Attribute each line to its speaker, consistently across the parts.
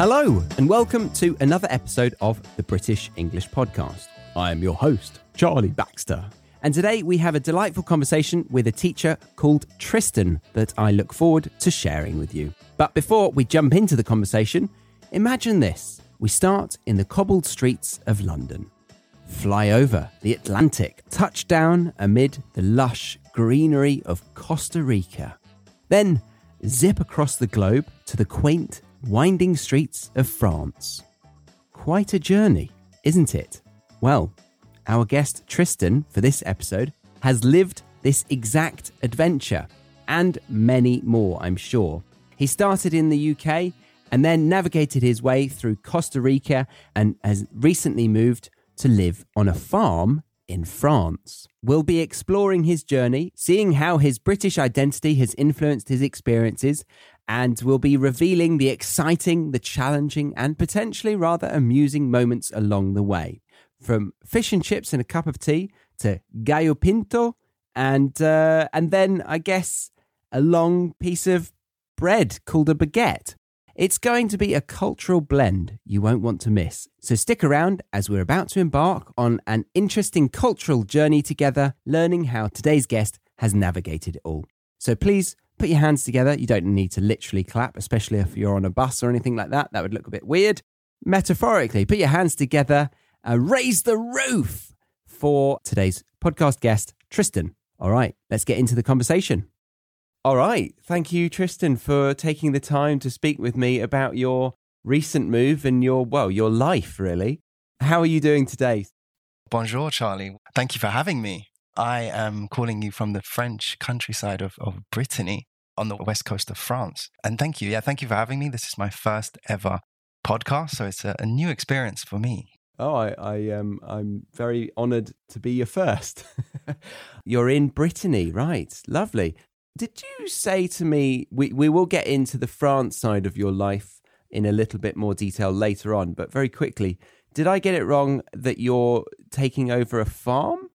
Speaker 1: Hello, and welcome to another episode of the British English Podcast. I am your host, Charlie Baxter. And today we have a delightful conversation with a teacher called Tristan that I look forward to sharing with you. But before we jump into the conversation, imagine this. We start in the cobbled streets of London. Fly over the Atlantic, touch down amid the lush greenery of Costa Rica. Then zip across the globe to the quaint winding streets of France. Quite a journey, isn't it? Well, our guest Tristan for this episode has lived this exact adventure and many more, I'm sure. He started in the UK and then navigated his way through Costa Rica and has recently moved to live on a farm in France. We'll be exploring his journey, seeing how his British identity has influenced his experiences, and we'll be revealing the exciting, the challenging, and potentially rather amusing moments along the way. From fish and chips and a cup of tea to gallo pinto, and uh, and then I guess a long piece of bread called a baguette. It's going to be a cultural blend you won't want to miss. So stick around as we're about to embark on an interesting cultural journey together, learning how today's guest has navigated it all. So please put your hands together. You don't need to literally clap, especially if you're on a bus or anything like that. That would look a bit weird. Metaphorically, put your hands together, raise the roof for today's podcast guest, Tristan. All right, let's get into the conversation. All right. Thank you, Tristan, for taking the time to speak with me about your recent move and your, well, your life, really. How are you doing today?
Speaker 2: Bonjour, Charlie. Thank you for having me. I am calling you from the French countryside of, of Brittany on the west coast of France. And thank you. Yeah, thank you for having me. This is my first ever podcast, so it's a, a new experience for me.
Speaker 1: Oh, I, I um, I'm very honoured to be your first. You're in Brittany, right? Lovely. Did you say to me we we will get into the France side of your life in a little bit more detail later on, but very quickly, did I get it wrong that you're taking over a farm?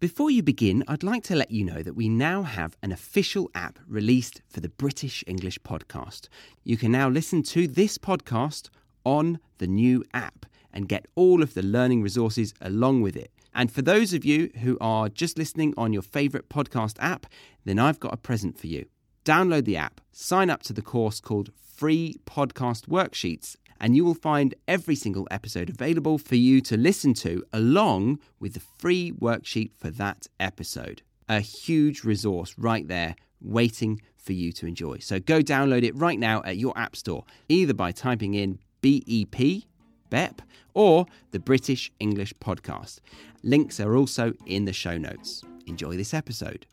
Speaker 1: Before you begin, I'd like to let you know that we now have an official app released for the British English podcast. You can now listen to this podcast on the new app and get all of the learning resources along with it. And for those of you who are just listening on your favourite podcast app, then I've got a present for you. Download the app, sign up to the course called Free Podcast Worksheets, and you will find every single episode available for you to listen to along with the free worksheet for that episode. A huge resource right there waiting for you to enjoy. So go download it right now at your app store, either by typing in BEP, BEP, or the British English Podcast. Links are also in the show notes. Enjoy this episode.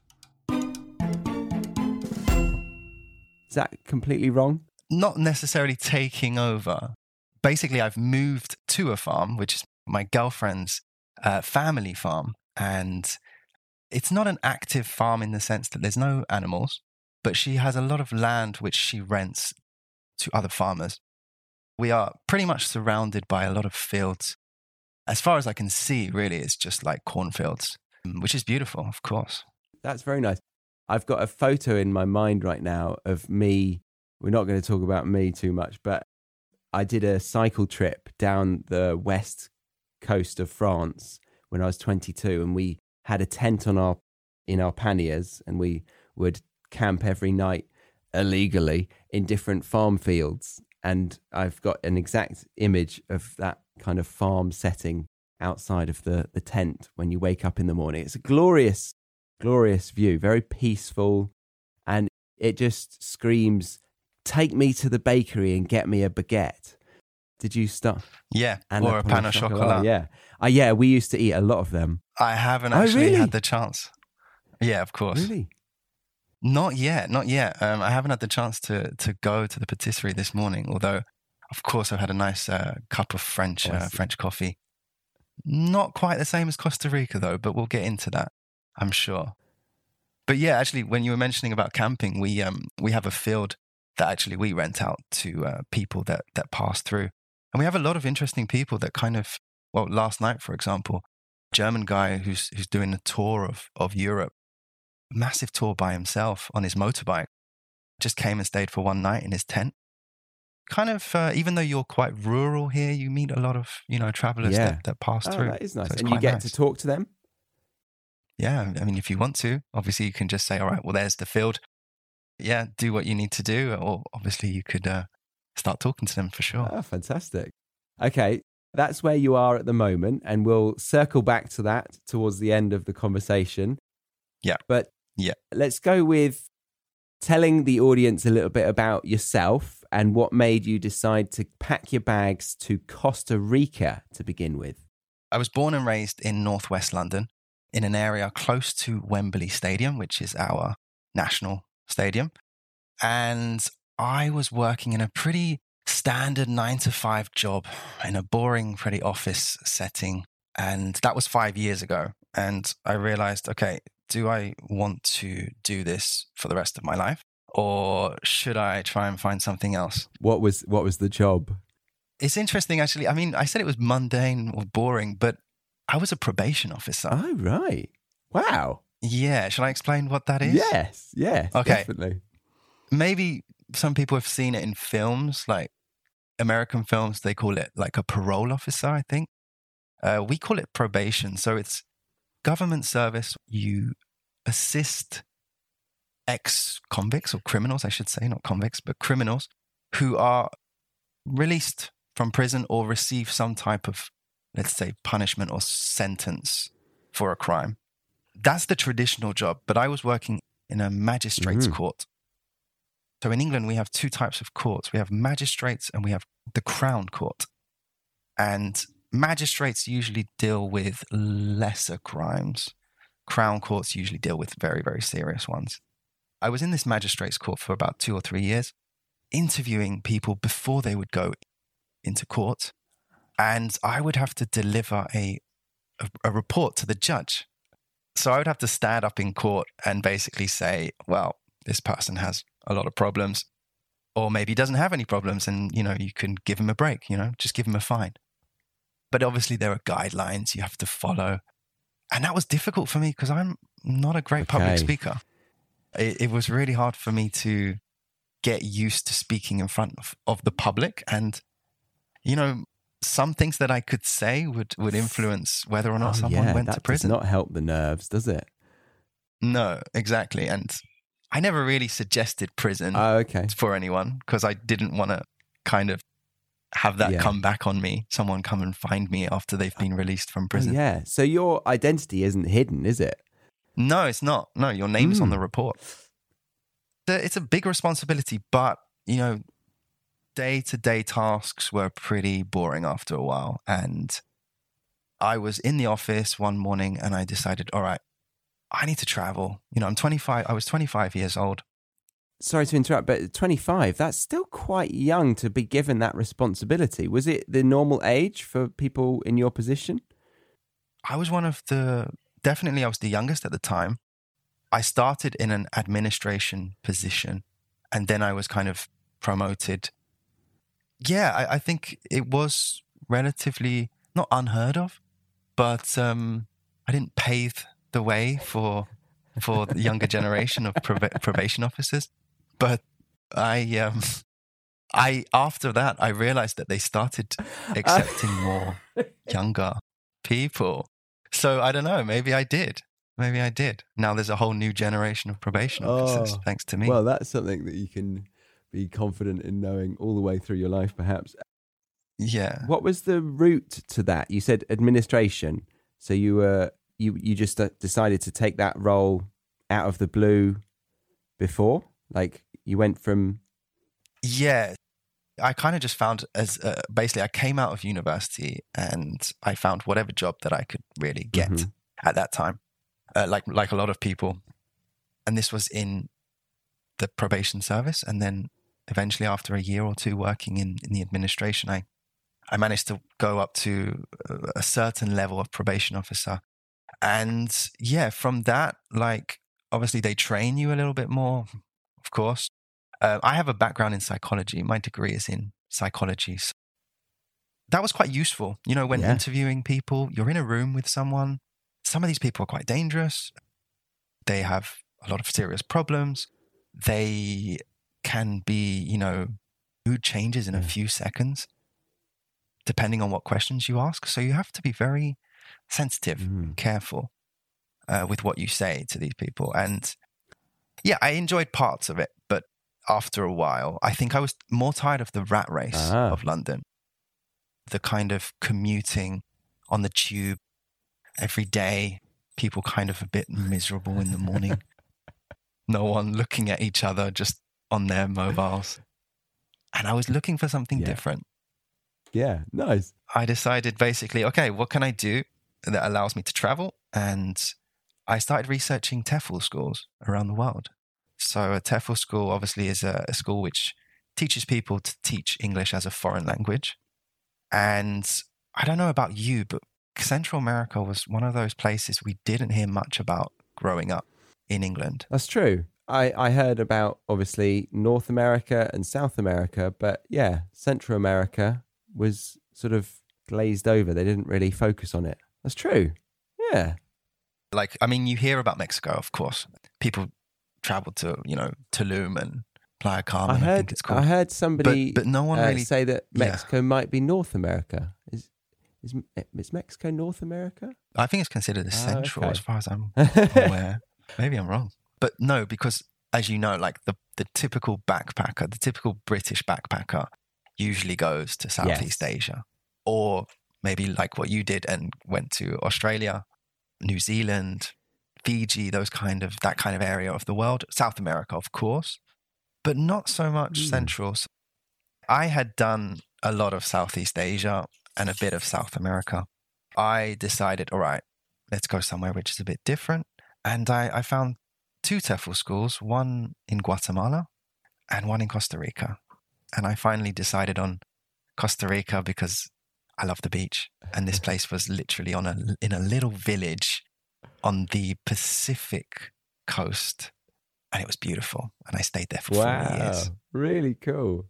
Speaker 1: Is that completely wrong?
Speaker 2: Not necessarily taking over. Basically, I've moved to a farm, which is my girlfriend's uh, family farm. And it's not an active farm in the sense that there's no animals, but she has a lot of land which she rents to other farmers. We are pretty much surrounded by a lot of fields. As far as I can see, really, it's just like cornfields, which is beautiful, of course.
Speaker 1: That's very nice. I've got a photo in my mind right now of me. We're not going to talk about me too much, but I did a cycle trip down the west coast of France when I was 22, and we had a tent on our in our panniers, and we would camp every night illegally in different farm fields. And I've got an exact image of that kind of farm setting outside of the, the tent when you wake up in the morning. It's a glorious, glorious view, very peaceful. And it just screams, take me to the bakery and get me a baguette. Did you start?
Speaker 2: Yeah, or a pain au chocolat.
Speaker 1: Yeah. Uh, yeah, we used to eat a lot of them.
Speaker 2: I haven't
Speaker 1: Oh,
Speaker 2: actually
Speaker 1: really?
Speaker 2: had the chance. Yeah, of course.
Speaker 1: Really?
Speaker 2: Not yet, not yet. Um, I haven't had the chance to to go to the patisserie this morning. Although, of course, I've had a nice uh, cup of French uh, French coffee. Not quite the same as Costa Rica though, but we'll get into that. I'm sure. But yeah, actually, when you were mentioning about camping, we um we have a field that actually we rent out to uh, people that that pass through, and we have a lot of interesting people that kind of well, last night, for example, German guy who's who's doing a tour of of Europe, massive tour by himself on his motorbike, just came and stayed for one night in his tent. Kind of, uh, even though you're quite rural here, you meet a lot of you know travelers
Speaker 1: Yeah.
Speaker 2: that, that pass
Speaker 1: Oh,
Speaker 2: through.
Speaker 1: that is nice.
Speaker 2: So
Speaker 1: and you get
Speaker 2: nice.
Speaker 1: to talk to them?
Speaker 2: Yeah, I mean, if you want to, obviously you can just say, "All right, well, there's the field. Yeah, do what you need to do," or obviously you could uh, start talking to them for sure.
Speaker 1: Oh, fantastic. Okay, that's where you are at the moment, and we'll circle back to that towards the end of the conversation.
Speaker 2: Yeah.
Speaker 1: But
Speaker 2: Yeah.
Speaker 1: let's go with telling the audience a little bit about yourself and what made you decide to pack your bags to Costa Rica to begin with.
Speaker 2: I was born and raised in northwest London, in an area close to Wembley Stadium, which is our national stadium, and I was working in a pretty standard nine to five job in a boring, pretty office setting. And that was five years ago. And I realized, okay, do I want to do this for the rest of my life? Or should I try and find something else?
Speaker 1: What was what was the job?
Speaker 2: It's interesting, actually. I mean, I said it was mundane or boring, but I was a probation officer.
Speaker 1: Oh, right. Wow.
Speaker 2: Yeah. Shall I explain what that is?
Speaker 1: Yes, yes,
Speaker 2: Okay.
Speaker 1: definitely.
Speaker 2: Maybe some people have seen it in films, like American films, they call it like a parole officer, I think. Uh, we call it probation. So it's government service. You assist ex convicts or criminals, I should say, not convicts, but criminals who are released from prison or receive some type of, let's say, punishment or sentence for a crime. That's the traditional job. But I was working in a magistrate's
Speaker 1: Mhm.
Speaker 2: court. So in England, we have two types of courts we have magistrates and we have the Crown Court. And magistrates usually deal with lesser crimes, Crown Courts usually deal with very, very serious ones. I was in this magistrate's court for about two or three years, interviewing people before they would go into court. And I would have to deliver a, a, a report to the judge. So I would have to stand up in court and basically say, well, this person has a lot of problems, or maybe he doesn't have any problems, and you know, you can give him a break, you know, just give him a fine. But obviously there are guidelines you have to follow. And that was difficult for me because I'm not a great public speaker. It, it was really hard for me to get used to speaking in front of, of the public. And, you know, some things that I could say would, would influence whether or not
Speaker 1: Oh,
Speaker 2: someone
Speaker 1: yeah,
Speaker 2: went to prison.
Speaker 1: does not help the nerves, does it?
Speaker 2: No, exactly. And I never really suggested prison
Speaker 1: Oh, okay.
Speaker 2: for anyone because I didn't want to kind of have that
Speaker 1: Yeah.
Speaker 2: come back on me. Someone come and find me after they've been released from
Speaker 1: Oh,
Speaker 2: prison.
Speaker 1: yeah. So your identity isn't hidden, is it?
Speaker 2: No, it's not. No, your name's on
Speaker 1: Mm.
Speaker 2: the report. It's a big responsibility, but, you know, day to day tasks were pretty boring after a while. And I was in the office one morning and I decided, all right, I need to travel. You know, I'm 25, I was 25 years old.
Speaker 1: Sorry to interrupt, but 25, that's still quite young to be given that responsibility. Was it the normal age for people in your position?
Speaker 2: I was one of the, definitely, I was the youngest at the time. I started in an administration position and then I was kind of promoted. Yeah, I, I think it was relatively not unheard of, but um, I didn't pave the way for for the younger generation of proba- probation officers. But I, um, I after that, I realized that they started accepting more younger people. So I don't know. Maybe I did. Maybe I did. Now there's a whole new generation of probation officers,
Speaker 1: Oh,
Speaker 2: thanks to me.
Speaker 1: Well, that's something that you can be confident in knowing all the way through your life, perhaps.
Speaker 2: yeah.
Speaker 1: What was the route to that? You said administration. So you were you you just uh, decided to take that role out of the blue before? Like you went from
Speaker 2: Yeah. I kind of just found as uh, basically I came out of university and I found whatever job that I could really get
Speaker 1: Mhm.
Speaker 2: at that time. Uh, like like a lot of people, And this was in the probation service. And then eventually, after a year or two working in, in the administration, I, I managed to go up to a certain level of probation officer. And yeah, from that, like, obviously, they train you a little bit more, of course. Uh, I have a background in psychology. My degree is in psychology. So that was quite useful. You know, when
Speaker 1: Yeah.
Speaker 2: interviewing people, you're in a room with someone. Some of these people are quite dangerous. They have a lot of serious problems. They can be, you know, mood changes in a few seconds, depending on what questions you ask. So you have to be very sensitive,
Speaker 1: Mm.
Speaker 2: careful uh, with what you say to these people. And yeah, I enjoyed parts of it, but after a while, I think I was more tired of the rat race
Speaker 1: Ah.
Speaker 2: of London, the kind of commuting on the tube every day, people kind of a bit miserable in the morning, no one looking at each other, just on their mobiles. And I was looking for something
Speaker 1: Yeah.
Speaker 2: different.
Speaker 1: Yeah, nice.
Speaker 2: I decided basically, okay, what can I do that allows me to travel? And I started researching TEFL schools around the world. So, a TEFL school obviously is a, a school which teaches people to teach English as a foreign language. And I don't know about you, but Central America was one of those places we didn't hear much about growing up in England.
Speaker 1: That's true. I, I heard about obviously North America and South America, but yeah, Central America was sort of glazed over. They didn't really focus on it. That's true. Yeah.
Speaker 2: Like, I mean, you hear about Mexico, of course. People travel to, you know, Tulum and Playa Carmen.
Speaker 1: I
Speaker 2: I,
Speaker 1: heard
Speaker 2: think it's called.
Speaker 1: I heard somebody
Speaker 2: but, but no one
Speaker 1: uh,
Speaker 2: really
Speaker 1: say that
Speaker 2: yeah.
Speaker 1: Mexico might be North America. Is is is Mexico North America?
Speaker 2: I think it's considered as
Speaker 1: Ah,
Speaker 2: central
Speaker 1: okay.
Speaker 2: as far as I'm aware. Maybe I'm wrong. But no, because as you know, like the, the typical backpacker, the typical British backpacker usually goes to Southeast
Speaker 1: Yes.
Speaker 2: Asia. Or maybe like what you did and went to Australia, New Zealand, Fiji, those kind of that kind of area of the world. South America, of course, but not so much
Speaker 1: Hmm.
Speaker 2: central. I had done a lot of Southeast Asia and a bit of South America. I decided, all right, let's go somewhere which is a bit different. And I, I found two TEFL schools, one in Guatemala and one in Costa Rica. And I finally decided on Costa Rica because I love the beach. And this place was literally on a in a little village on the Pacific coast. And it was beautiful. And I stayed there for four
Speaker 1: Wow,
Speaker 2: years.
Speaker 1: really cool.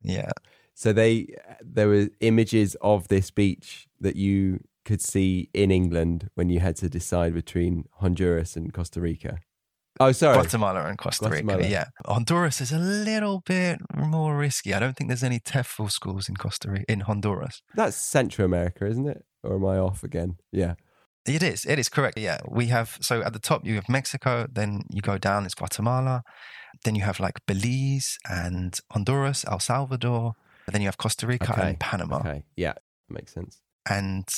Speaker 2: Yeah.
Speaker 1: So they there were images of this beach that you could see in England when you had to decide between Honduras and Costa Rica. Oh, sorry.
Speaker 2: Guatemala and Costa
Speaker 1: Guatemala.
Speaker 2: Rica. Yeah. Honduras is a little bit more risky. I don't think there's any TEFL schools in Costa Rica, in Honduras.
Speaker 1: That's Central America, isn't it? Or am I off again? Yeah.
Speaker 2: It is. It is correct. Yeah. We have, so at the top, you have Mexico, then you go down, it's Guatemala. Then you have like Belize and Honduras, El Salvador. And then you have Costa Rica
Speaker 1: Okay,
Speaker 2: and Panama.
Speaker 1: Okay. Yeah, makes sense.
Speaker 2: And,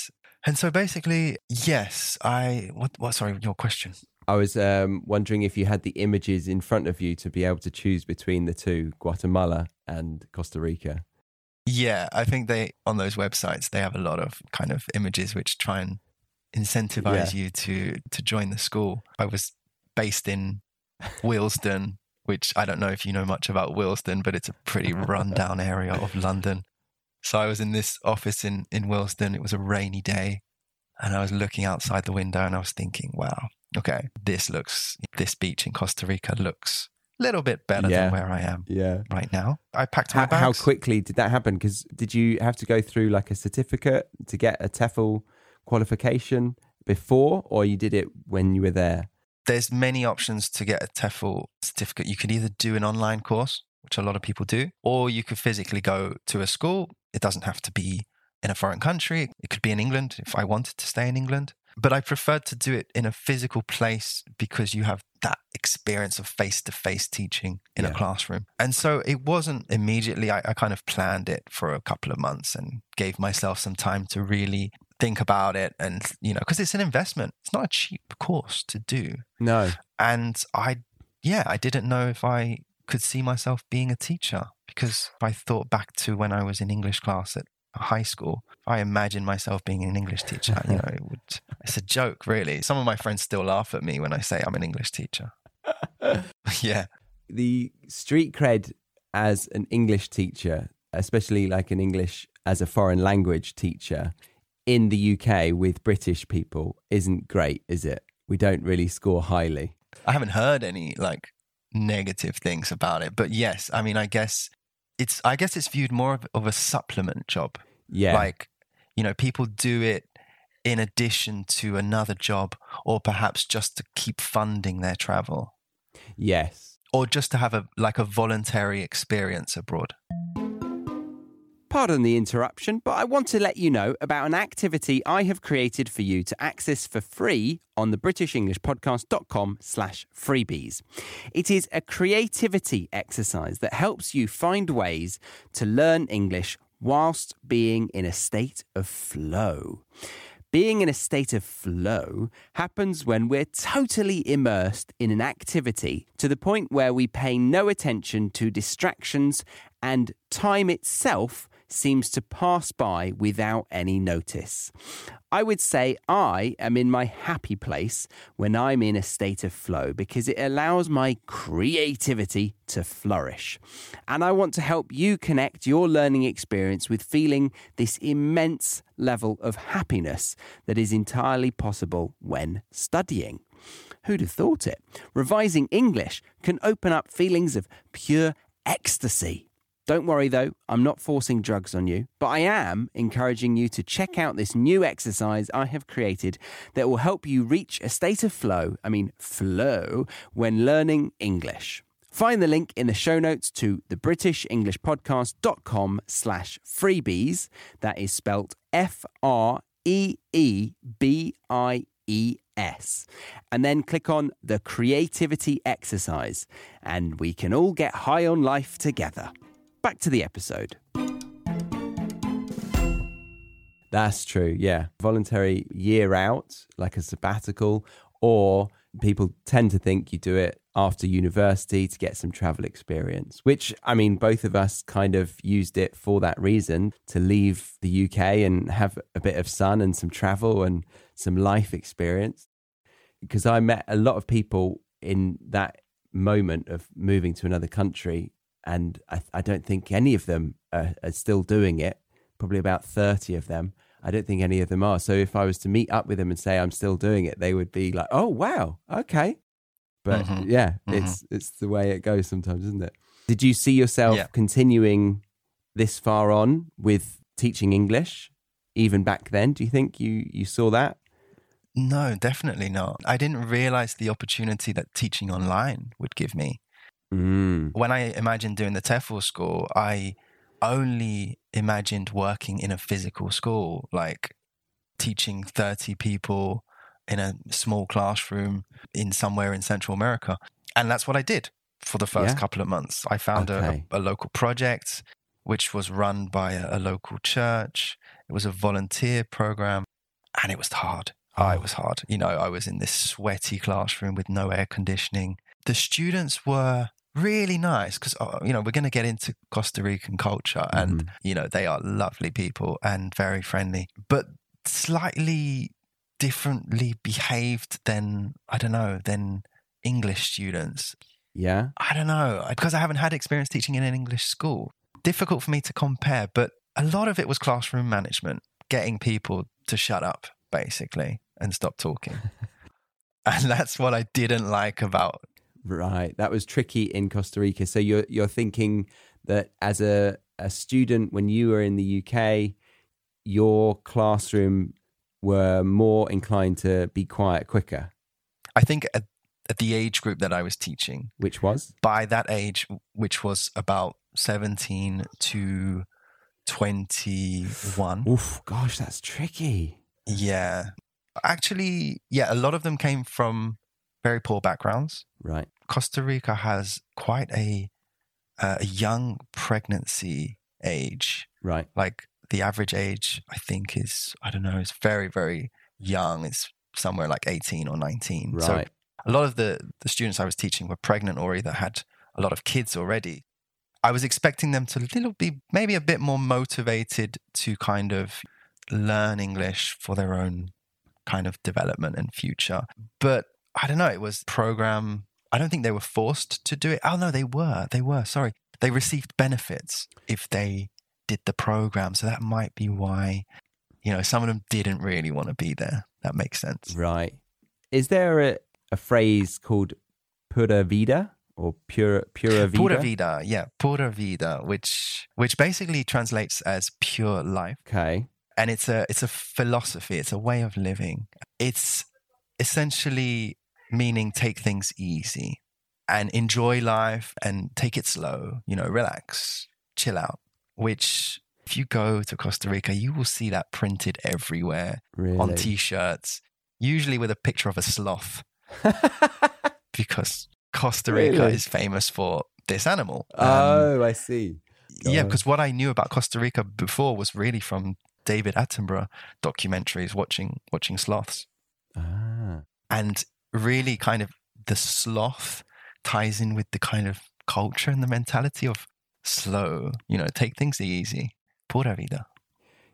Speaker 2: and so basically, yes, I, what, what, sorry, your question.
Speaker 1: I was um, wondering if you had the images in front of you to be able to choose between the two, Guatemala and Costa Rica.
Speaker 2: Yeah, I think they on those websites they have a lot of kind of images which try and incentivize you to to join the school. I was based in Willesden, which I don't know if you know much about Willesden, but it's a pretty rundown area of London. So I was in this office in in Willesden. It was a rainy day, and I was looking outside the window and I was thinking, "Wow, okay, this looks this beach in Costa Rica looks a little bit better
Speaker 1: Yeah.
Speaker 2: than where I am
Speaker 1: Yeah.
Speaker 2: right now." I packed my
Speaker 1: How,
Speaker 2: bags.
Speaker 1: how quickly did that happen? Because did you have to go through like a certificate to get a TEFL qualification before, or you did it when you were there?
Speaker 2: there's many options to get a TEFL certificate. You could either do an online course, which a lot of people do, or you could physically go to a school. It doesn't have to be in a foreign country. It could be in England if I wanted to stay in England. But I preferred to do it in a physical place because you have that experience of face to face teaching in
Speaker 1: Yeah.
Speaker 2: a classroom. And so it wasn't immediately, I, I kind of planned it for a couple of months and gave myself some time to really think about it. And, you know, because it's an investment, it's not a cheap course to do
Speaker 1: No.
Speaker 2: and I, yeah, I didn't know if I could see myself being a teacher because I thought back to when I was in English class at high school. I imagine myself being an English teacher. You know, it would. It's a joke, really. Some of my friends still laugh at me when I say I'm an English teacher. yeah.
Speaker 1: The street cred as an English teacher, especially like an English as a foreign language teacher in the UK with British people, isn't great, is it? We don't really score highly.
Speaker 2: I haven't heard any like negative things about it, but yes, I mean, I guess it's I guess it's viewed more of, of a supplement job.
Speaker 1: Yeah.
Speaker 2: Like, you know, people do it in addition to another job or perhaps just to keep funding their travel
Speaker 1: yes.
Speaker 2: or just to have a like a voluntary experience abroad.
Speaker 1: Pardon the interruption, but I want to let you know about an activity I have created for you to access for free on the britishenglishpodcast.com slash freebies. It is a creativity exercise that helps you find ways to learn English whilst being in a state of flow. Being in a state of flow happens when we're totally immersed in an activity to the point where we pay no attention to distractions and time itself seems to pass by without any notice. I would say I am in my happy place when I'm in a state of flow because it allows my creativity to flourish. And I want to help you connect your learning experience with feeling this immense level of happiness that is entirely possible when studying. Who'd have thought it? Revising English can open up feelings of pure ecstasy. Don't worry though, I'm not forcing drugs on you, but I am encouraging you to check out this new exercise I have created that will help you reach a state of flow, I mean flow, when learning English. Find the link in the show notes to the britishenglishpodcast.com slash freebies. That is spelt F-R-E-E-B-I-E-S. And then click on the creativity exercise and we can all get high on life together. Back to the episode. That's true, yeah. Voluntary year out, like a sabbatical, or people tend to think you do it after university to get some travel experience, which I mean, both of us kind of used it for that reason to leave the UK and have a bit of sun and some travel and some life experience. Because I met a lot of people in that moment of moving to another country, and I, I don't think any of them are, are still doing it. Probably about 30 of them. I don't think any of them are. So if I was to meet up with them and say I'm still doing it, they would be like, "Oh wow, okay." But
Speaker 2: Mhm.
Speaker 1: yeah,
Speaker 2: Mhm.
Speaker 1: it's it's the way it goes sometimes, isn't it? Did you see yourself
Speaker 2: Yeah.
Speaker 1: continuing this far on with teaching English even back then? Do you think you you saw that?
Speaker 2: No, definitely not. I didn't realize the opportunity that teaching online would give me.
Speaker 1: Mm.
Speaker 2: When I imagined doing the TEFL school, I only imagined working in a physical school, like teaching 30 people in a small classroom in somewhere in Central America. And that's what I did for the first
Speaker 1: Yeah.
Speaker 2: couple of months. I found
Speaker 1: Okay.
Speaker 2: a, a local project which was run by a, a local church. It was a volunteer program and it was hard. Oh,
Speaker 1: Oh.
Speaker 2: was hard. You know, I was in this sweaty classroom with no air conditioning. The students were really nice because, you know, we're going to get into Costa Rican culture and,
Speaker 1: Mhm.
Speaker 2: you know, they are lovely people and very friendly, but slightly differently behaved than, I don't know, than English students.
Speaker 1: Yeah.
Speaker 2: I don't know, because I haven't had experience teaching in an English school. Difficult for me to compare, but a lot of it was classroom management, getting people to shut up, basically, and stop talking. and that's what I didn't like about
Speaker 1: Right. That was tricky in Costa Rica. So you're you're thinking that as a, a student when you were in the UK, your classroom were more inclined to be quiet quicker,
Speaker 2: I think at, at the age group that I was teaching,
Speaker 1: which was
Speaker 2: by that age, which was about 17 to 21.
Speaker 1: oof, gosh, that's tricky.
Speaker 2: Yeah. Actually, yeah, a lot of them came from very poor backgrounds.
Speaker 1: Right.
Speaker 2: Costa Rica has quite a uh, a young pregnancy age.
Speaker 1: Right.
Speaker 2: Like the average age, I think, is I don't know, is very very young. It's somewhere like eighteen or nineteen. So a lot of the the students I was teaching were pregnant or either had a lot of kids already. I was expecting them to little be maybe a bit more motivated to kind of learn English for their own kind of development and future. But I don't know, it was program I don't think they were forced to do it. Oh no, they were. They were. Sorry, they received benefits if they did the program. So that might be why, you know, some of them didn't really want to be there. That makes sense.
Speaker 1: Right. Is there a, a phrase called pura vida or pura pura vida?
Speaker 2: Pura vida, yeah, pura vida, which which basically translates as pure life.
Speaker 1: Okay.
Speaker 2: and it's a it's a philosophy it's a way of living it's essentially meaning take things easy and enjoy life and take it slow you know relax chill out which if you go to costa rica you will see that printed everywhere
Speaker 1: Really?
Speaker 2: on t-shirts usually with a picture of a sloth because costa rica
Speaker 1: Really?
Speaker 2: is famous for this animal Um,
Speaker 1: oh, I see.
Speaker 2: yeah, because what I knew about Costa Rica before was really from David Attenborough documentaries, watching watching sloths,
Speaker 1: Ah.
Speaker 2: and really kind of the sloth ties in with the kind of culture and the mentality of slow. You know, take things easy. Pura vida.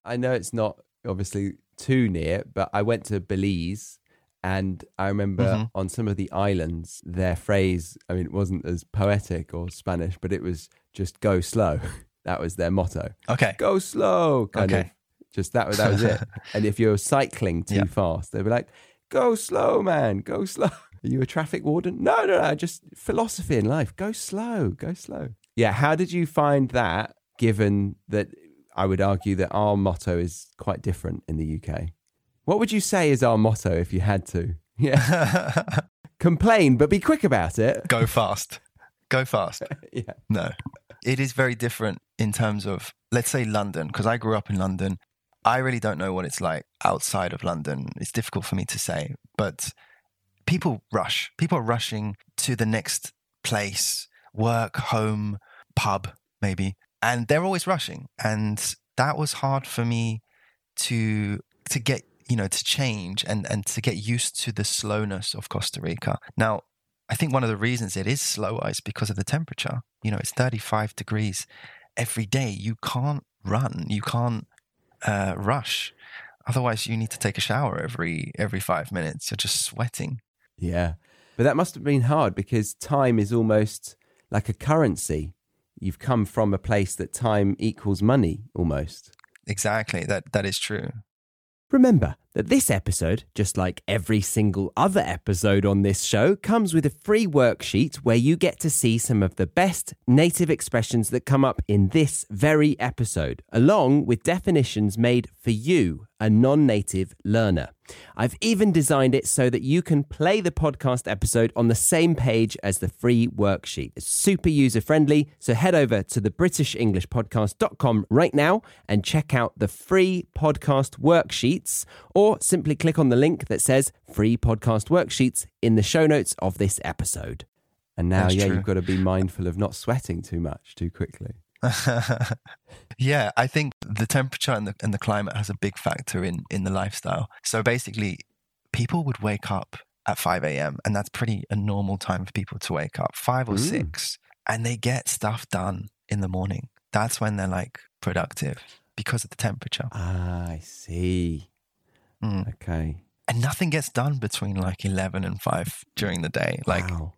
Speaker 1: I know it's not obviously too near, but I went to Belize and I remember
Speaker 2: Mhm.
Speaker 1: on some of the islands, their phrase, I mean, it wasn't as poetic or Spanish, but it was just go slow. that was their motto.
Speaker 2: Okay.
Speaker 1: Go slow, kind of.
Speaker 2: Okay.
Speaker 1: Just that, was- that was it. and if you're cycling too fast, they'd be like, go slow, man, go slow. Are you a traffic warden? No, no, no, just philosophy in life. Go slow, go slow. Yeah, how did you find that given that I would argue that our motto is quite different in the UK? What would you say is our motto if you had to? Yeah. Complain, but be quick about it.
Speaker 2: Go fast. Go fast.
Speaker 1: Yeah.
Speaker 2: No, it is very different in terms of, let's say, London, because I grew up in London. I really don't know what it's like outside of London. It's difficult for me to say, but people rush. People are rushing to the next place, work, home, pub, maybe, and they're always rushing. And that was hard for me to to get you know to change and and to get used to the slowness of Costa Rica. Now, I think one of the reasons it is slower is because of the temperature. You know, it's 35 degrees every day. You can't run. You can't uh, rush. Otherwise, you need to take a shower every every five minutes. You're just sweating.
Speaker 1: Yeah. But that must have been hard because time is almost like a currency. You've come from a place that time equals money almost.
Speaker 2: Exactly. That that is true.
Speaker 1: Remember that this episode, just like every single other episode on this show, comes with a free worksheet where you get to see some of the best native expressions that come up in this very episode, along with definitions made for you, a non native learner. I've even designed it so that you can play the podcast episode on the same page as the free worksheet. It's super user friendly, so head over to the britishenglishpodcast.com right now and check out the free podcast worksheets or simply click on the link that says free podcast worksheets in the show notes of this episode. And now,
Speaker 2: That's
Speaker 1: yeah,
Speaker 2: true.
Speaker 1: you've got to be mindful of not sweating too much too quickly.
Speaker 2: yeah, I think the temperature and the and the climate has a big factor in in the lifestyle. So basically, people would wake up at five a.m. and that's pretty a normal time for people to wake up, five or
Speaker 1: Mm.
Speaker 2: six, and they get stuff done in the morning. That's when they're like productive because of the temperature,
Speaker 1: Ah, I see.
Speaker 2: Mm.
Speaker 1: Okay.
Speaker 2: and nothing gets done between like eleven and five during the day. Like
Speaker 1: wow.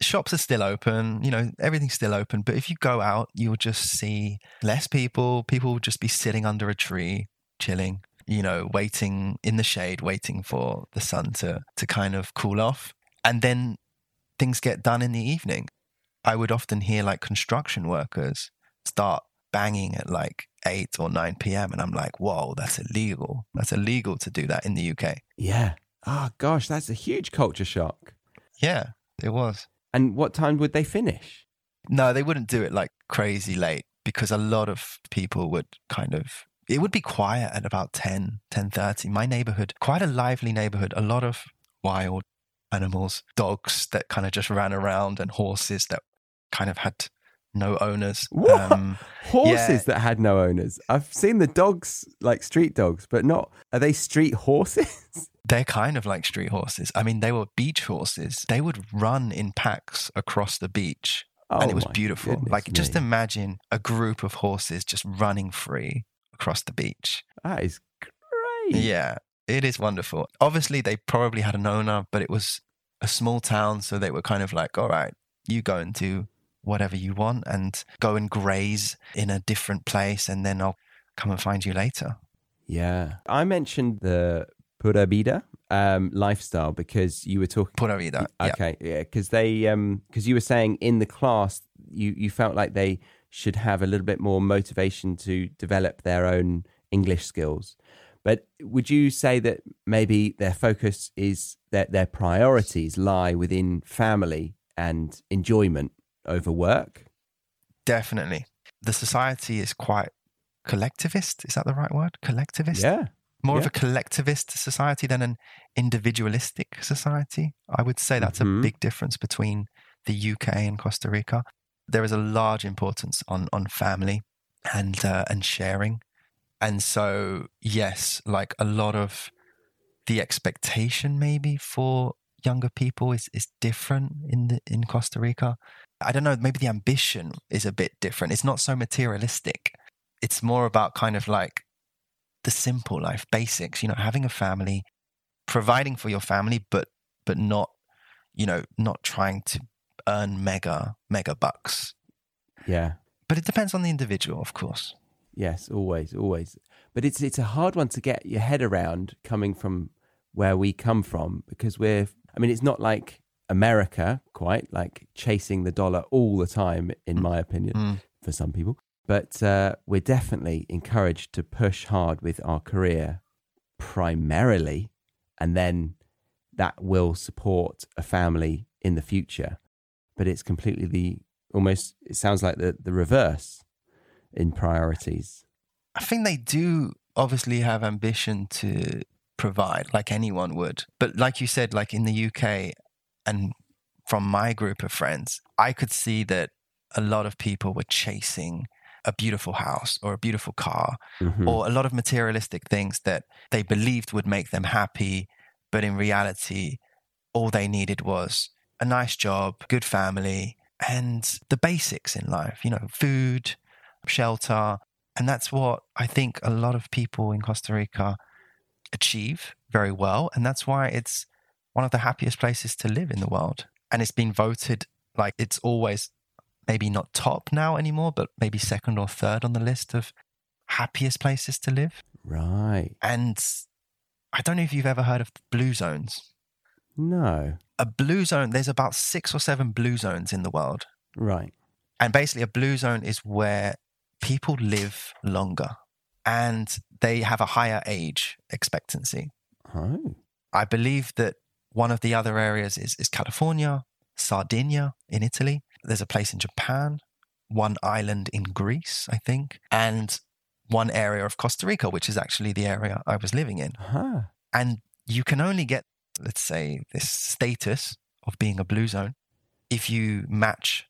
Speaker 2: shops are still open, you know, everything's still open. But if you go out, you'll just see less people. People will just be sitting under a tree, chilling, you know, waiting in the shade, waiting for the sun to, to kind of cool off. And then things get done in the evening. I would often hear like construction workers start banging at like 8 or 9 p.m. And I'm like, whoa, that's illegal. That's illegal to do that in the UK.
Speaker 1: Yeah. Oh, gosh, that's a huge culture shock.
Speaker 2: Yeah, it was.
Speaker 1: And what time would they finish?
Speaker 2: No, they wouldn't do it like crazy late because a lot of people would kind of it would be quiet at about 10 10:30 my neighborhood quite a lively neighborhood a lot of wild animals dogs that kind of just ran around and horses that kind of had no owners
Speaker 1: What?
Speaker 2: Um,
Speaker 1: Horses
Speaker 2: yeah.
Speaker 1: that had no owners. I've seen the dogs, like street dogs, but not. Are they street horses?
Speaker 2: they're kind of like street horses i mean they were beach horses they would run in packs across the beach and it was
Speaker 1: Oh
Speaker 2: beautiful.
Speaker 1: goodness
Speaker 2: Like just imagine a group of horses just running free across the beach.
Speaker 1: That is great.
Speaker 2: Yeah, it is wonderful. Obviously, they probably had an owner, but it was a small town. So they were kind of like, all right, you go and do whatever you want and go and graze in a different place. And then I'll come and find you later.
Speaker 1: Yeah. I mentioned the Pura Vida um, lifestyle because you were talking.
Speaker 2: Pura Vida.
Speaker 1: Okay. Yeah. Because they, um, because you were saying in the class, you, you felt like they should have a little bit more motivation to develop their own English skills. But would you say that maybe their focus is that their priorities lie within family and enjoyment over work?
Speaker 2: Definitely. The society is quite collectivist. Is that the right word? Collectivist?
Speaker 1: Yeah.
Speaker 2: More
Speaker 1: yeah.
Speaker 2: of a collectivist society than an individualistic society. I would say that's
Speaker 1: Mhm.
Speaker 2: a big difference between the UK and Costa Rica. There is a large importance on on family and uh, and sharing, and so yes, like a lot of the expectation maybe for younger people is is different in the, in Costa Rica. I don't know. Maybe the ambition is a bit different. It's not so materialistic. It's more about kind of like the simple life basics. You know, having a family, providing for your family, but but not you know not trying to earn mega mega bucks.
Speaker 1: Yeah.
Speaker 2: But it depends on the individual, of course.
Speaker 1: Yes, always, always. But it's it's a hard one to get your head around coming from where we come from because we're I mean it's not like America quite like chasing the dollar all the time in my opinion
Speaker 2: Mm.
Speaker 1: for some people. But uh, we're definitely encouraged to push hard with our career primarily and then that will support a family in the future. But it's completely the almost it sounds like the, the reverse in priorities.
Speaker 2: I think they do obviously have ambition to provide, like anyone would. But like you said, like in the UK and from my group of friends, I could see that a lot of people were chasing a beautiful house or a beautiful car
Speaker 1: Mhm.
Speaker 2: or a lot of materialistic things that they believed would make them happy. But in reality, all they needed was a nice job, good family, and the basics in life, you know, food, shelter. And that's what I think a lot of people in Costa Rica achieve very well. And that's why it's one of the happiest places to live in the world. And it's been voted like it's always maybe not top now anymore, but maybe second or third on the list of happiest places to live.
Speaker 1: Right.
Speaker 2: And I don't know if you've ever heard of blue zones.
Speaker 1: No.
Speaker 2: A blue zone, there's about six or seven blue zones in the world.
Speaker 1: Right.
Speaker 2: And basically, a blue zone is where people live longer and they have a higher age expectancy.
Speaker 1: Oh.
Speaker 2: I believe that one of the other areas is, is California, Sardinia in Italy. There's a place in Japan, one island in Greece, I think, and one area of Costa Rica, which is actually the area I was living in.
Speaker 1: Huh.
Speaker 2: And you can only get, let's say, this status of being a blue zone if you match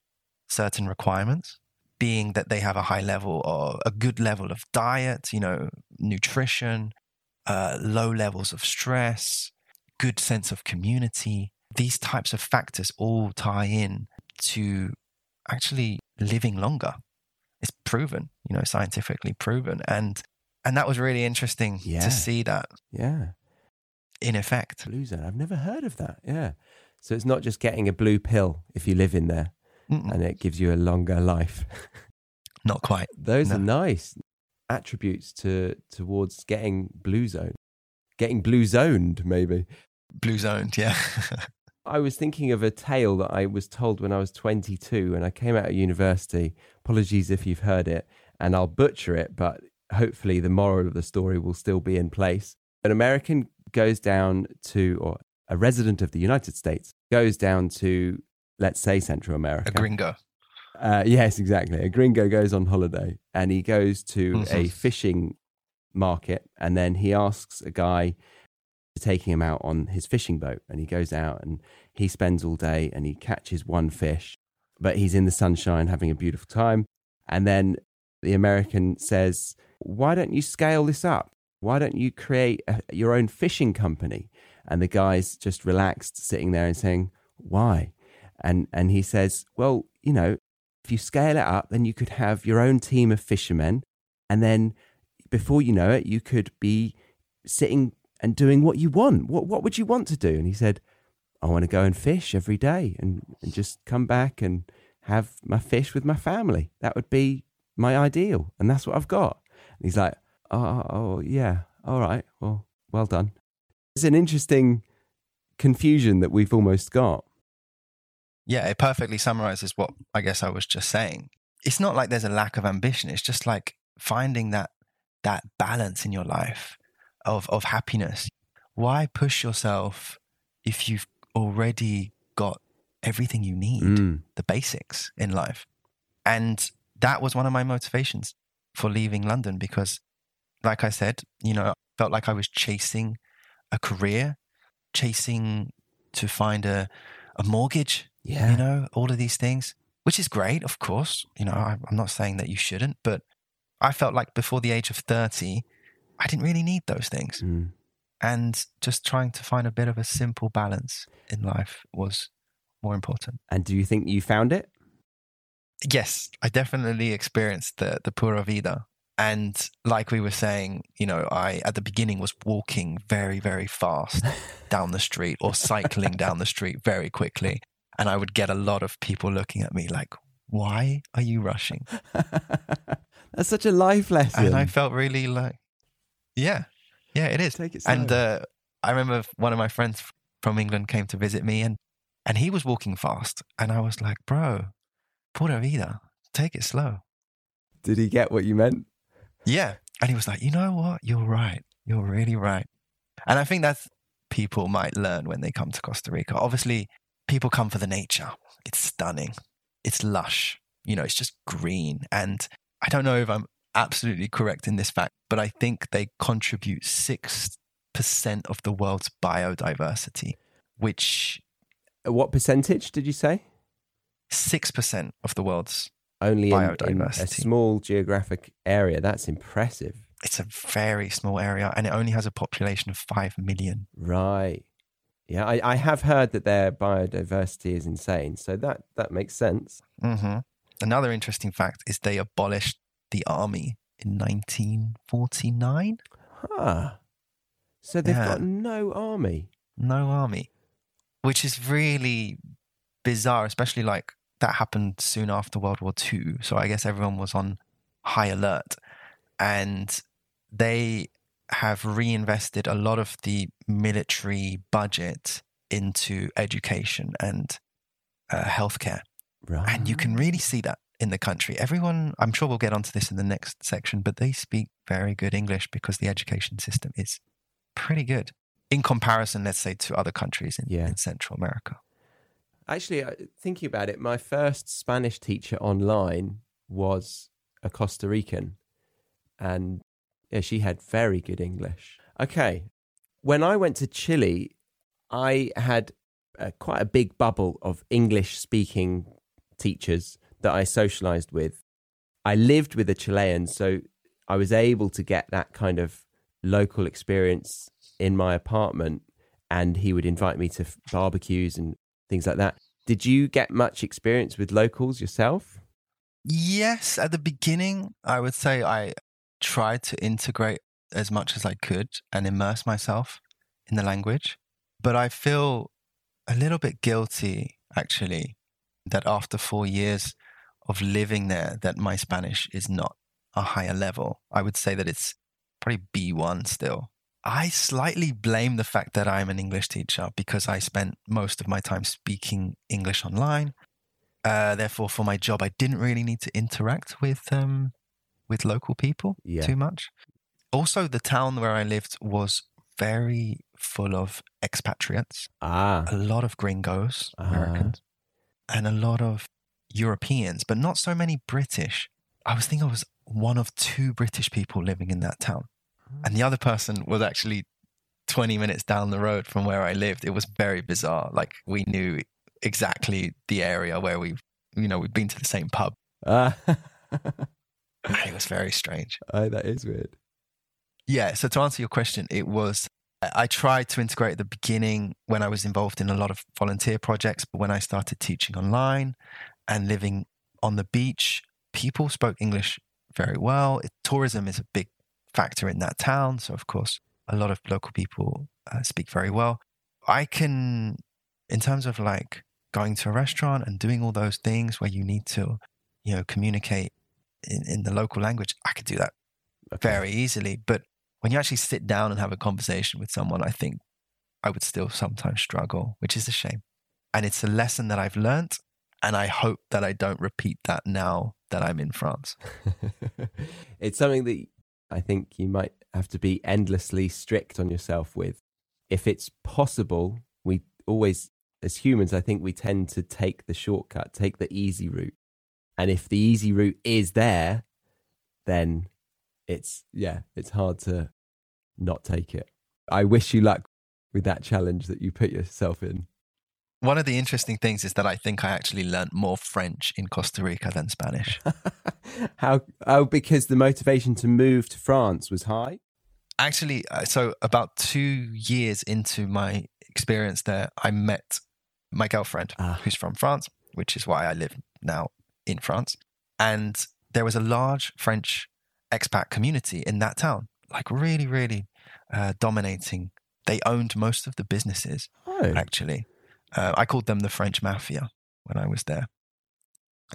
Speaker 2: certain requirements, being that they have a high level or a good level of diet, you know, nutrition, uh, low levels of stress, good sense of community. These types of factors all tie in to actually living longer. It's proven, you know, scientifically proven. And and that was really interesting
Speaker 1: Yeah.
Speaker 2: to see that
Speaker 1: Yeah.
Speaker 2: in effect.
Speaker 1: Blue zone. I've never heard of that. Yeah. So it's not just getting a blue pill if you live in there
Speaker 2: Mm-mm.
Speaker 1: and it gives you a longer life.
Speaker 2: Not quite.
Speaker 1: Those
Speaker 2: No.
Speaker 1: are nice attributes to towards getting blue zone. Getting blue zoned, maybe.
Speaker 2: Blue zoned, yeah.
Speaker 1: I was thinking of a tale that I was told when I was 22 and I came out of university. Apologies if you've heard it, and I'll butcher it, but hopefully the moral of the story will still be in place. An American goes down to, or a resident of the United States goes down to, let's say, Central America.
Speaker 2: a gringo.
Speaker 1: Uh, yes, exactly. A gringo goes on holiday and he goes to
Speaker 2: Mhm.
Speaker 1: a fishing market and then he asks a guy taking him out on his fishing boat and he goes out and he spends all day and he catches one fish but he's in the sunshine having a beautiful time. And then the American says why don't you scale this up? Why don't you create a, your own fishing company? And the guy's just relaxed sitting there and saying why? And and he says well you know if you scale it up, then you could have your own team of fishermen. And then before you know it, you could be sitting and doing what you want. What, what would you want to do? And he said, I want to go and fish every day and, and just come back and have my fish with my family. That would be my ideal. And that's what I've got. And he's like, oh, oh, oh, yeah, all right. Well, well done. It's an interesting confusion that we've almost got.
Speaker 2: Yeah, it perfectly summarizes what I guess I was just saying. It's not like there's a lack of ambition. It's just like finding that that balance in your life of of happiness. Why push yourself if you've already got everything you need,
Speaker 1: Mm.
Speaker 2: the basics in life? And that was one of my motivations for leaving London because like I said, you know, I felt like I was chasing a career, chasing to find a a mortgage,
Speaker 1: Yeah.
Speaker 2: you know, all of these things, which is great, of course. You know, I, I'm not saying that you shouldn't, but I felt like before the age of 30, I didn't really need those things.
Speaker 1: Mm.
Speaker 2: And just trying to find a bit of a simple balance in life was more important.
Speaker 1: And do you think you found it?
Speaker 2: Yes, I definitely experienced the, the pura vida. And like we were saying, you know, I at the beginning was walking very, very fast down the street or cycling down the street very quickly. And I would get a lot of people looking at me like, why are you rushing?
Speaker 1: That's such a life lesson.
Speaker 2: And I felt really like, yeah, yeah, it is.
Speaker 1: Take it
Speaker 2: And
Speaker 1: slow.
Speaker 2: uh, I remember one of my friends from England came to visit me and, and he was walking fast. And I was like, bro, pura vida, take it slow.
Speaker 1: Did he get what you meant?
Speaker 2: Yeah. And he was like, you know what? You're right. You're really right. And I think that's people might learn when they come to Costa Rica. Obviously, people come for the nature. It's stunning. It's lush. You know, it's just green. And I don't know if I'm absolutely correct in this fact, but I think they contribute 6% of the world's biodiversity, which
Speaker 1: What percentage did you say?
Speaker 2: 6% of the world's,
Speaker 1: Only in, in a small geographic area. That's impressive.
Speaker 2: it's a very small area and it only has a population of 5 million.
Speaker 1: Right. Yeah, I, I have heard that their biodiversity is insane. So that, that makes sense.
Speaker 2: hmm Another interesting fact is they abolished the army in 1949.
Speaker 1: Huh. So they've
Speaker 2: Yeah.
Speaker 1: got no army.
Speaker 2: No army, which is really bizarre, especially like that happened soon after World War II. So I guess everyone was on high alert. And they have reinvested a lot of the military budget into education and uh, healthcare.
Speaker 1: Right.
Speaker 2: And you can really see that in the country. Everyone, I'm sure we'll get onto this in the next section, but they speak very good English because the education system is pretty good in comparison, let's say, to other countries in,
Speaker 1: Yeah.
Speaker 2: in Central America.
Speaker 1: Actually, uh, thinking about it, my first Spanish teacher online was a Costa Rican. And yeah, she had very good English. Okay. When I went to Chile, I had uh, quite a big bubble of English speaking teachers that I socialized with. I lived with a Chilean, so I was able to get that kind of local experience in my apartment. And he would invite me to barbecues and things like that. Did you get much experience with locals yourself?
Speaker 2: Yes, at the beginning, I would say I tried to integrate as much as I could and immerse myself in the language. But I feel a little bit guilty, actually, that after four years of living there, that my Spanish is not a higher level. I would say that it's probably B1 still. I slightly blame the fact that I'm an English teacher because I spent most of my time speaking English online. Uh, therefore, for my job, I didn't really need to interact with um, with local people
Speaker 1: Yeah.
Speaker 2: too much. Also, the town where I lived was very full of expatriates,
Speaker 1: Ah,
Speaker 2: a lot of gringos,
Speaker 1: Ah.
Speaker 2: Americans, and a lot of Europeans, but not so many British. I was thinking I was one of two British people living in that town, and the other person was actually 20 minutes down the road from where I lived. It was very bizarre. Like we knew exactly the area where we, you know, we'd been to the same pub.
Speaker 1: Ah.
Speaker 2: And it was very strange.
Speaker 1: oh, that is weird.
Speaker 2: Yeah. So to answer your question, it was I tried to integrate at the beginning when I was involved in a lot of volunteer projects, but when I started teaching online and living on the beach, people spoke English very well. Tourism is a big factor in that town, so of course, a lot of local people uh, speak very well. I can in terms of like going to a restaurant and doing all those things where you need to, you know, communicate in, in the local language, I could do that
Speaker 1: Okay.
Speaker 2: very easily. But when you actually sit down and have a conversation with someone, I think I would still sometimes struggle, which is a shame. And it's a lesson that I've learnt. And I hope that I don't repeat that now that I'm in France.
Speaker 1: it's something that I think you might have to be endlessly strict on yourself with. If it's possible, we always, as humans, I think we tend to take the shortcut, take the easy route. And if the easy route is there, then it's, yeah, it's hard to not take it. I wish you luck with that challenge that you put yourself in.
Speaker 2: One of the interesting things is that I think I actually learnt more French in Costa Rica than Spanish.
Speaker 1: How? Oh, because the motivation to move to France was high.
Speaker 2: actually, uh, so about two years into my experience there, I met my girlfriend,
Speaker 1: Ah.
Speaker 2: who's from France, which is why I live now in France. And there was a large French expat community in that town, like really, really uh, dominating. They owned most of the businesses,
Speaker 1: Oh,
Speaker 2: actually. Uh, I called them the French mafia when I was there.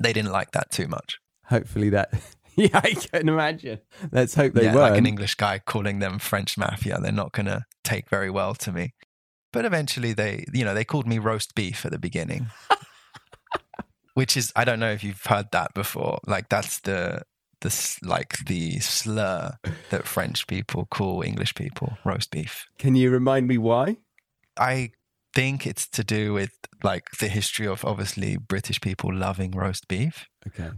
Speaker 2: They didn't like that too much.
Speaker 1: hopefully that. yeah, I can imagine. Let's hope they
Speaker 2: yeah,
Speaker 1: were.
Speaker 2: like an English guy calling them French mafia. They're not going to take very well to me. But eventually, they, you know, they called me roast beef at the beginning, which is I don't know if you've heard that before. Like that's the the like the slur that French people call English people roast beef.
Speaker 1: Can you remind me why?
Speaker 2: I think it's to do with like the history of obviously British people loving roast beef.
Speaker 1: Okay.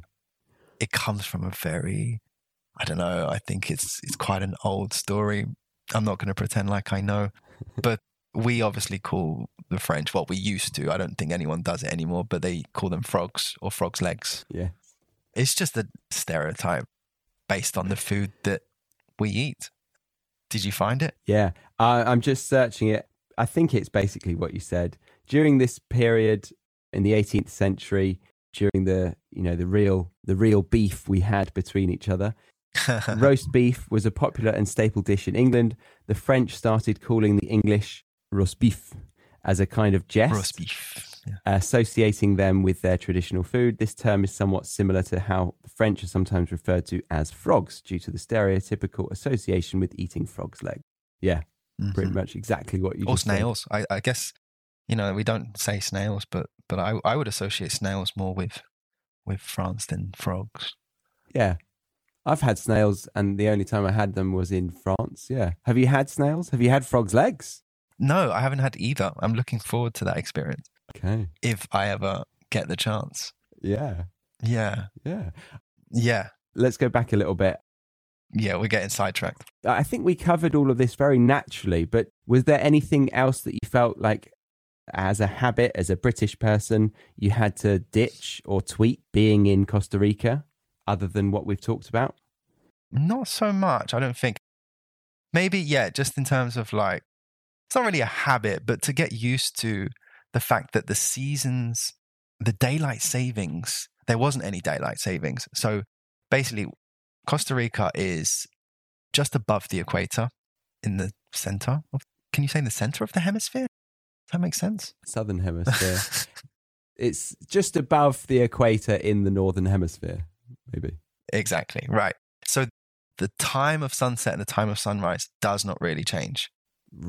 Speaker 2: it comes from a very I don't know, I think it's it's quite an old story. I'm not going to pretend like I know, but we obviously call the French what we used to. I don't think anyone does it anymore, but they call them frogs or frogs legs.
Speaker 1: Yeah.
Speaker 2: It's just a stereotype based on the food that we eat. Did you find it?
Speaker 1: Yeah. I I'm just searching it. I think it's basically what you said. During this period in the 18th century, during the you know the real the real beef we had between each other, roast beef was a popular and staple dish in England. The French started calling the English roast beef as a kind of jest.
Speaker 2: Roast beef. Yeah.
Speaker 1: Uh, associating them with their traditional food. This term is somewhat similar to how the French are sometimes referred to as frogs due to the stereotypical association with eating frog's leg. Yeah, pretty
Speaker 2: Mhm.
Speaker 1: much exactly what you
Speaker 2: Or
Speaker 1: just said.
Speaker 2: snails. I, I guess you know we don't say snails, but but I I would associate snails more with with France than frogs.
Speaker 1: Yeah. I've had snails, and the only time I had them was in France. Yeah. Have you had snails? Have you had frog's legs?
Speaker 2: No, I haven't had either. I'm looking forward to that experience
Speaker 1: Okay.
Speaker 2: if I ever get the chance.
Speaker 1: Yeah.
Speaker 2: Yeah.
Speaker 1: Yeah.
Speaker 2: Yeah.
Speaker 1: Let's go back a little bit.
Speaker 2: Yeah, we're getting sidetracked.
Speaker 1: I think we covered all of this very naturally, but was there anything else that you felt like, as a habit, as a British person, you had to ditch or tweak being in Costa Rica, other than what we've talked about?
Speaker 2: Not so much, I don't think. Maybe, yeah, just in terms of like, it's not really a habit, but to get used to the fact that the seasons, the daylight savings, there wasn't any daylight savings. So basically, Costa Rica is just above the equator in the center of, can you say in the center of the hemisphere? Does that make sense?
Speaker 1: Southern Hemisphere. it's just above the equator in the Northern Hemisphere, maybe.
Speaker 2: Exactly. Right. So the time of sunset and the time of sunrise does not really change.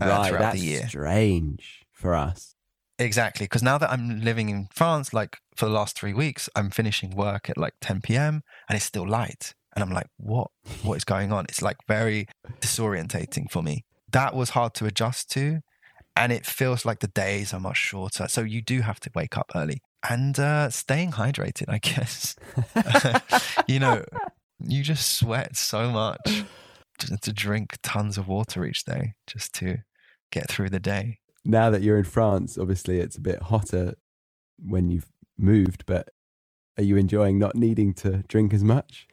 Speaker 1: Uh, right.
Speaker 2: throughout the year.
Speaker 1: strange for us.
Speaker 2: Exactly. Because now that I'm living in France, like for the last three weeks, I'm finishing work at like 10 p.m. and it's still light. And I'm like, what? What is going on? It's like very disorientating for me. That was hard to adjust to. And it feels like the days are much shorter. So you do have to wake up early and uh, staying hydrated, I guess. you know, you just sweat so much just to drink tons of water each day just to get through the day.
Speaker 1: Now that you're in France, obviously it's a bit hotter when you've moved, but are you enjoying not needing to drink as much?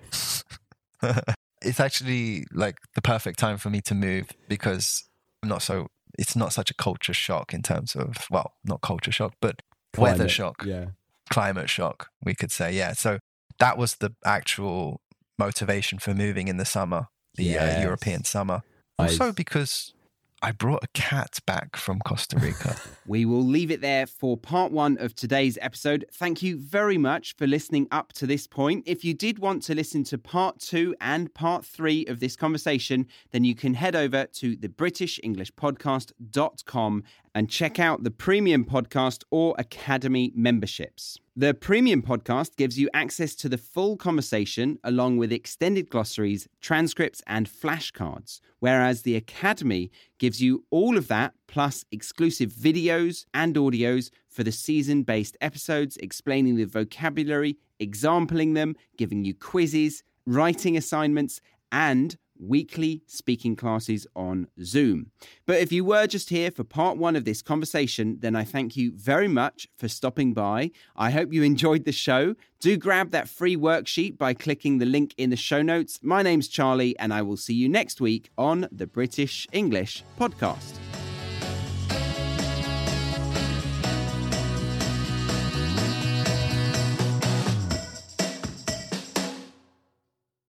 Speaker 2: it's actually like the perfect time for me to move because I'm not so it's not such a culture shock in terms of well not culture shock but weather shock.
Speaker 1: Yeah.
Speaker 2: climate shock we could say yeah. So that was the actual motivation for moving in the summer the uh, European summer. Also because I brought a cat back from Costa Rica.
Speaker 1: we will leave it there for part one of today's episode. Thank you very much for listening up to this point. If you did want to listen to part two and part three of this conversation, then you can head over to the BritishEnglishPodcast.com and check out the premium podcast or academy memberships. The premium podcast gives you access to the full conversation along with extended glossaries, transcripts, and flashcards, whereas the academy gives you all of that plus exclusive videos and audios for the season based episodes, explaining the vocabulary, exampling them, giving you quizzes, writing assignments, and weekly speaking classes on Zoom. But if you were just here for part one of this conversation, then I thank you very much for stopping by. I hope you enjoyed the show. Do grab that free worksheet by clicking the link in the show notes. My name's Charlie, and I will see you next week on the British English Podcast.